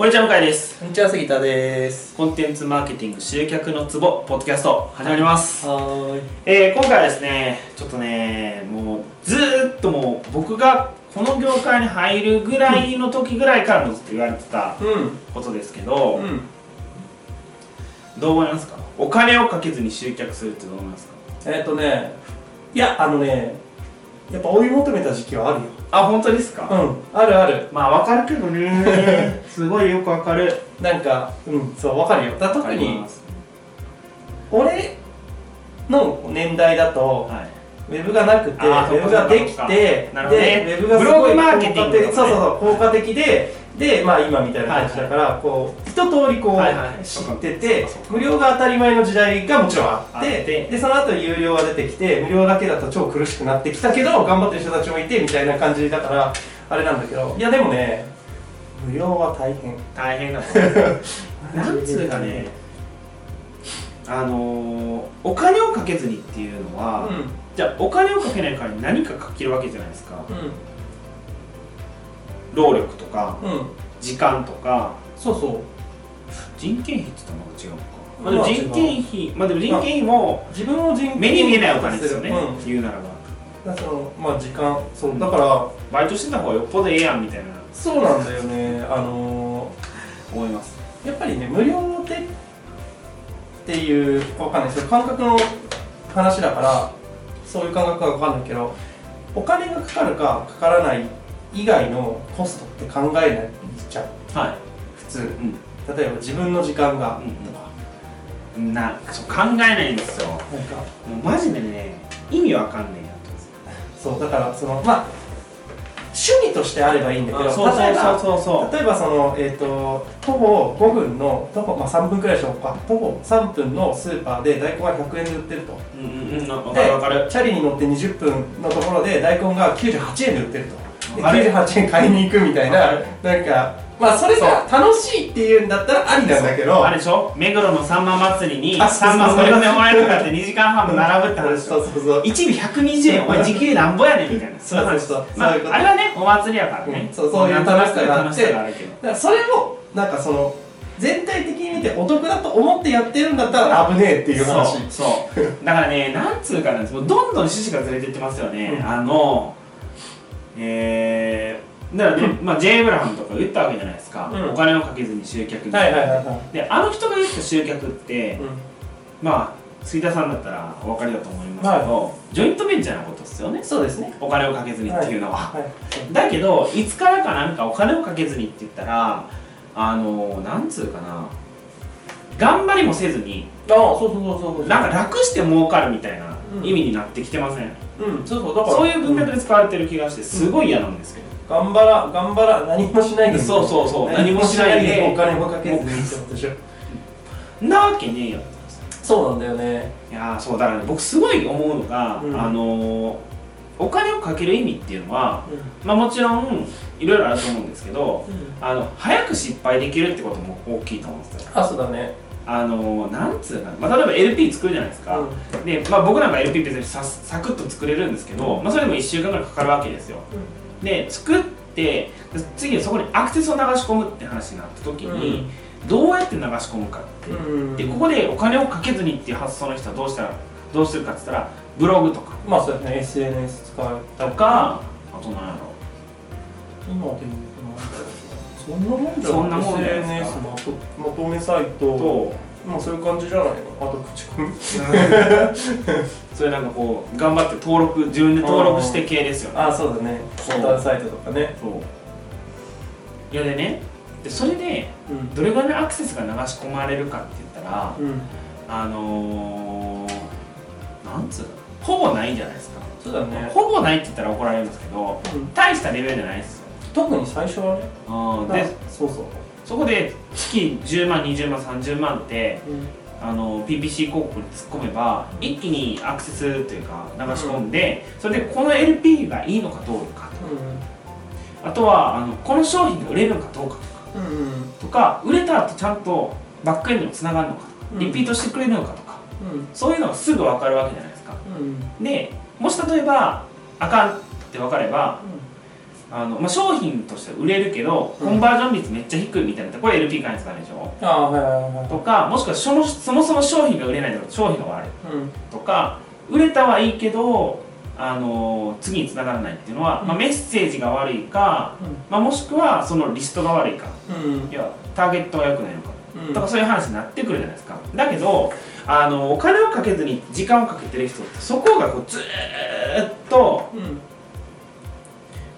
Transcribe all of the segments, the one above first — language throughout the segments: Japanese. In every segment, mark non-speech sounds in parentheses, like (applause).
こんにちは向井です。こんにちは杉田です。コンテンツマーケティング集客のツボポッドキャスト始まります、はーい。えー今回はですねちょっとねもうずーっともう僕がこの業界に入るぐらいの時ぐらいからもずっと言われてたうん。ことですけど、うん。どう思いますか？お金をかけずに集客するってどう思いますか？えっ、とねいやあのねやっぱ追い求めた時期はあるよあ本当ですか、うん。あるある。まあわかるけどね。(laughs) すごいよくわかる。なんかうん。そうわかるよ。だ特に俺の年代だと、はい。ウェブがなくてウェブができてでウェブがすごい効果的そうそうそう効果的ででまあ今みたいな感じだから、こう一通りこう、はいはいはい。知ってて無料が当たり前の時代がもちろんあってでその後有料が出てきて無料だけだと超苦しくなってきたけど頑張ってる人たちもいてみたいな感じだからあれなんだけどいやでもね無料は大変。大変だと思いますなんつうかねあのーお金をかけずにっていうのは、うじゃあお金をかけない代わりに何かかけるわけじゃないですか。ん労力とかうん。うん時間とか。そうそう。人件費って言ったらまた違うのか、まあ、まあでも人件費まあでも人件費も自分を人目に見えないお金ですよね、うん。言うならば。だまあ時間。そうだからバイトしてた方がよっぽどええやんみたいな。そうなんだよね。あの思います。ーやっぱりね無料でっていうわかんないですよ感覚の話だからそういう感覚がわかんないけどお金がかかるかかからない以外のコストって考えないじゃん。はい。普通。うん。例えば自分の時間が。うん。とか、なそう考えないんですよ。もなんか。うマジでね意味わかんねえやそうだからそのまあ趣味としてあればいいんだけどとそうそう例えばそうそう。そう例えばその、えー、と徒歩5分の徒歩、まあ、3分くらいでしょうか徒歩3分のスーパーで大根が100円で売ってると。うんうんうんわかるわかる。チャリに乗って20分のところで大根が98円で売ってると98円買いに行くみたいななんかまあそれが楽しいっていうんだったらありなんだけど。あれでしょ？目黒のさんま祭りにさんまそれでもらえるかって2時間半も並ぶって話。そうそうそう1尾120円。お前時給なんぼやねんみたいな。そうそうそう。まあれはねお祭りやからね。うん。そうそういう楽しさがあって。だからそれをなんかその全体的に見てお得だと思ってやってるんだったら危ねえっていう話。そうそう。だからねなんつうかなんです。どんどん趣旨がずれてってますよね、うん。あのえー、だからね、まあ、ジェイ・エブラハムとか言ったわけじゃないですか、うん。お金をかけずに集客はいはいはいはい。であの人が言った集客って、うん。まあ杉田さんだったらお分かりだと思いますけど、ジョイントベンチャーなことですよね。そうですね。お金をかけずにっていうのは、はい。だけどいつからかなんかお金をかけずにって言ったらあのなんつうかな。頑張りもせずにああそうそうそうそう。なんか楽して儲かるみたいな。うん意味になってきてません、うん。そうそうだから。そういう文脈で使われてる気がしてすごい嫌なんですけど、頑張ら頑張ら何もしないで。そうそうそう。何もしないで。お金もかけずに。ってことでしょなわけねえよそうなんだよね。いやーそうだからね僕すごい思うのが、うん。あのーお金をかける意味っていうのは、まあ、もちろんいろいろあると思うんですけどあの早く失敗できるってことも大きいと思うんですよ。あそうだねあのーなんつうかな、まあ、例えば LP 作るじゃないですか、うん。で、まあ、僕なんか LP 別にさサクッと作れるんですけど、まあ、それでも1週間ぐらいかかるわけですよ。で作ってで次はそこにアクセスを流し込むって話になった時に、どうやって流し込むかって、うん。でここでお金をかけずにっていう発想の人はどうしたらどうするかって言ったらブログとか。まあそうですね。SNS 使ったとりかあと何やろ今でもそんなもんじゃそん SNS まとまとめサイトとまあそういう感じじゃないの。あと口コミ。(laughs) それなんかこう頑張って登録自分で登録して系ですよね。あそうだね。そう。ポータルサイトとかね。そう。いやでねでそれでうん。どれぐらいのアクセスが流し込まれるかって言ったらうん。あのー、なんつうのほぼないじゃないですか。そうだね。ほぼないって言ったら怒られるんですけどうん。大したレベルじゃないです。よ特に最初はね。でそうそう。そこで月10万20万30万ってあの PPC 広告に突っ込めば一気にアクセスというか流し込んで、それでこの LP がいいのかどうかとあとはあのこの商品が売れるのかどうかうんうん。とか売れた後ちゃんとバックエンドにつながるのかとかうん。リピートしてくれるのかとか、うん。そういうのがすぐ分かるわけじゃないですか。うん。でもし例えばあかんって分かればあの、まあ、商品として売れるけど、うん。コンバージョン率めっちゃ低いみたいなこれ LP 開発からでしょ？ああはいはいはいはい。とかもしくはそのそもそも商品が売れないとか商品が悪いうん。とか売れたはいいけどあの次に繋がらないっていうのは、まあ、メッセージが悪いか、まあ、もしくはそのリストが悪いか。うん。いやターゲットが良くないのか。うん。とかそういう話になってくるじゃないですか。だけどあのお金をかけずに時間をかけてる人ってそこがこうずーっとうん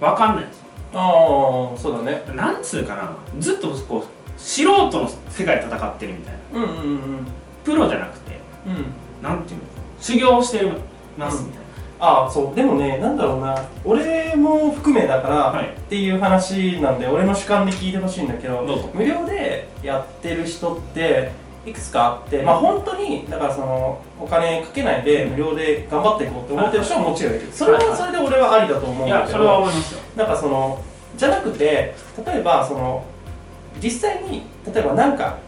分かんない。んですよああそうだね。なんつうかなずっとこう素人の世界で戦ってるみたいな。うんうんうん。プロじゃなくてうん。なんていうの修行してますみたいああそう。でもねなんだろうな。俺も含めだから、はい。っていう話なんで俺の主観で聞いてほしいんだけどどうぞ。無料でやってる人っていくつかあってまあ本当にだからそのお金かけないで無料で頑張っていこうって思ってる人はもちろんいる。それはそれで俺はありだと思うだけなんいやそれはどなんかそのじゃなくて例えばその実際に例えば何か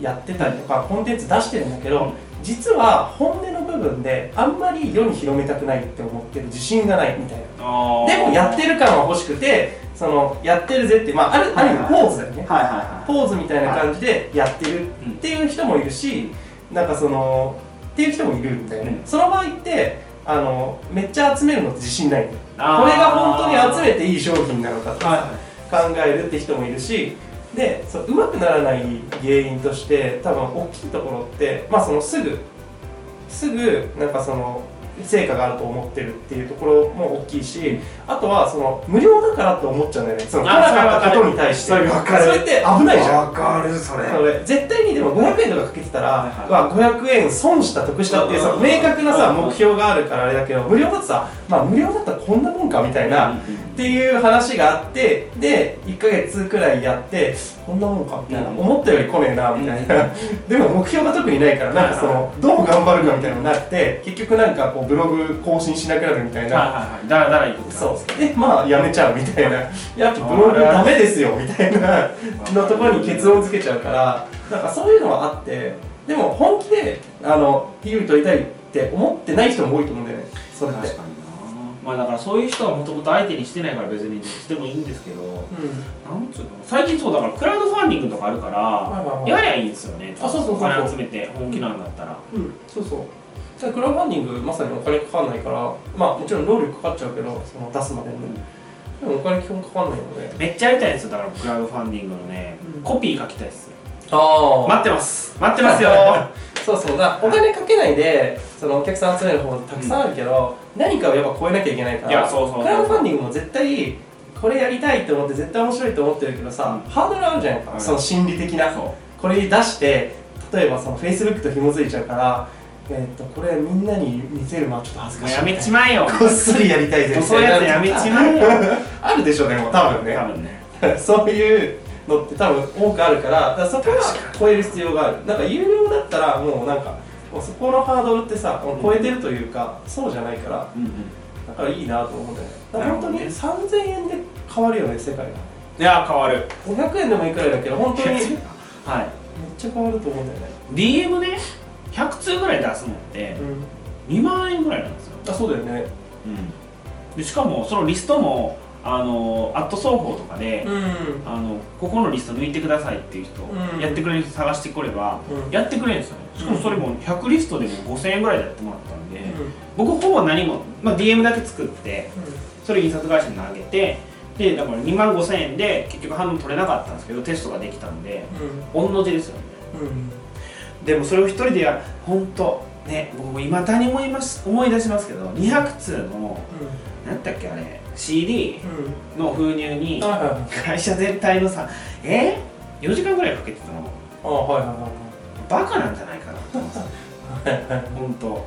やってたりとかコンテンツ出してるんだけど実は本音の部分であんまり世に広めたくないって思ってる自信がないみたいな。でもやってる感は欲しくてそのやってるぜって、まあ、あるある意味ポーズだよね、はいはいはポーズみたいな感じでやってるっていう人もいるし、なんかそのっていう人もいるんだよね、うん。その場合ってあのめっちゃ集めるのって自信ないこれが本当に集めていい商品なのかとかはいはい。考えるって人もいるしでそううまくならない原因として多分大きいところって、まあ、そのすぐすぐなんかその成果があると思ってるっていうところも大きいしあとはその無料だからって思っちゃうんだよね。その来なあそれわかったことに対して。それって危ないじゃん。わかるそれ。それ絶対にでも500円とかかけてたら、はいはい。うわ500円損した得したっていうさうん明確なさうん目標があるからあれだけど無料だとさまあ無料だったらこんなもんかみたいな、っていう話があってで1ヶ月くらいやってこんなもんかみたいな、うん。思ったより来ねえなみたいな、(laughs) でも目標が特にないからなんかそのどう頑張るかみたいなのがなくて結局なんかこうブログ更新しなくなるみたいな、だらだらいくそう。でまあやめちゃうみたいな。(laughs) やっぱブログダメですよみたいな。のところに結論付けちゃうからなんかそういうのはあってでも本気であの PV 取りたいって思ってない人も多いと思うんだよねそれってまあだからそういう人はもともと相手にしてないから別にどっちでもいいんですけどうん。なんつうの最近そうだからクラウドファンディングとかあるからはいはいはいやりゃいいんですよね。あそうそうそうお金集めて本気なんだったら。うん、そうそう。じゃあクラウドファンディングまさにお金かかんないからまあもちろん労力かかっちゃうけどその出すまでに、でもお金基本かかんないのでめっちゃやりたいんですよだからクラウドファンディングのね。うん。コピー書きたいっすあ待ってます。待ってますよ (laughs) そうそう。だお金かけないでそのお客さん集める方がたくさんあるけど、何かをやっぱ超えなきゃいけないからいやそうそうクラウドファンディングも絶対これやりたいと思って絶対面白いと思ってるけどさ、ハードルあるじゃないか、はいその心理的な。これ出して例えばその Facebook と紐づいちゃうからえー、とこれみんなに見せるのはちょっと恥ずかしいやめちまえよ。こっそりやりたいぜ。そういうやつやめちまえよ。(laughs) あるでしょでも多分ね。多分ね。(laughs) そういうのって多分多くあるからだからそこは超える必要がある。なんか有料だったらもうなんかもうそこのハードルってさ超えてるというか、そうじゃないからうんうん。だからいいなと思うんだよね。だから本当になる3000円で変わるよね世界が。いや変わる。500円でもいいくらいだけど本当にめっはい。ちゃ変わると思うんだよね。DM ね100通ぐらい出すのってうん。2万円ぐらいなんですよ、あそうだよね。でしかもそのリストもあのアット双方とかで、うん。あのここのリスト抜いてくださいっていう人、うん。やってくれる人探してくれば、うん。やってくれるんですよね。しかもそれも100リストでも5000円ぐらいでやってもらったんで、うん。僕ほぼ何も、まあ、DM だけ作ってそれ印刷会社に投げてでだから2万5000円で結局反応取れなかったんですけどテストができたんで御の字ですよね。うん。うんでもそれを一人でや本当ね僕も今だに思います思い出しますけど200通の何だっけあれ CD うん。の封入に会社全体のさえ？4時間ぐらいかけてたの。あはいはいはいバカなんじゃないかなって思っ本当。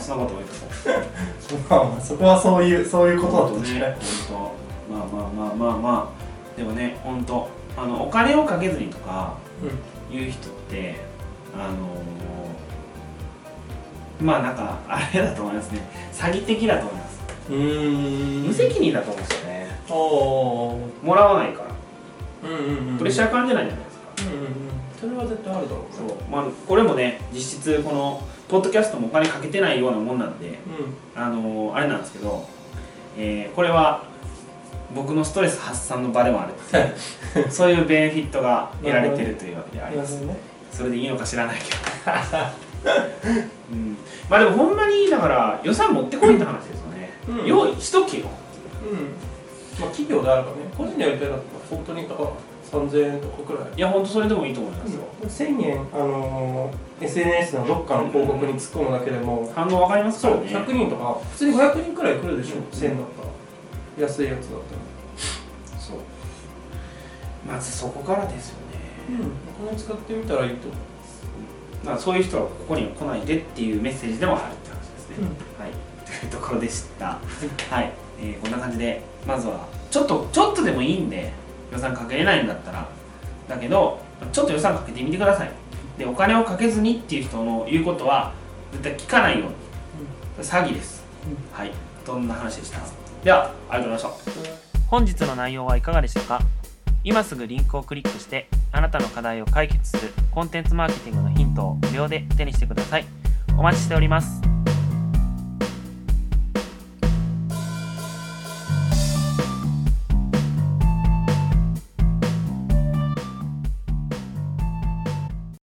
そんなこと言ってたまあまあそこはそういうそういうことだったんね。本当まあまあまあまあまあ。でもね本当。あのお金をかけずにとかいう人ってあのまあなんかあれだと思いますね。詐欺的だと思います無責任だと思うんですよね。もらわないから。うんうんうん。プレッシャー感じないじゃないですか。うんうんうん。それは絶対あるだろうそう。まあこれもね実質このポッドキャストもお金かけてないようなもんなんでうあのあれなんですけどえーこれは僕のストレス発散の場でもある (laughs) そういうベネフィットが得られてるというわけであります。ね。それでいいのか知らないけど、うん、まあでもほんまにだから予算持ってこいって話ですうん。用意しとけようん。まあ企業であるからね個人でやりたいだったら本当にだから3000円とかくらい。いや本当それでもいいと思いますよ、1000円、あのー SNS のどっかの広告に突っ込むだけでも、反応わかりますそうからね。100人とか普通に500人くらい来るでしょ、1000だったら。安いやつだったら。そう。まずそこからですよね、うん。お金使ってみたらいいと思まあ、そういう人はここには来ないでっていうメッセージでもあるって話ですね、うはい。というところでした。はい、えーこんな感じでまずはちょっとちょっとでもいいんで予算かけれないんだったら。だけどちょっと予算かけてみてください。でお金をかけずにっていう人の言うことは絶対聞かないように。詐欺です、はい。どんな話でした？ではありがとうございました。本日の内容はいかがでしたか？今すぐリンクをクリックしてあなたの課題を解決するコンテンツマーケティングのヒントを無料で手にしてください。お待ちしております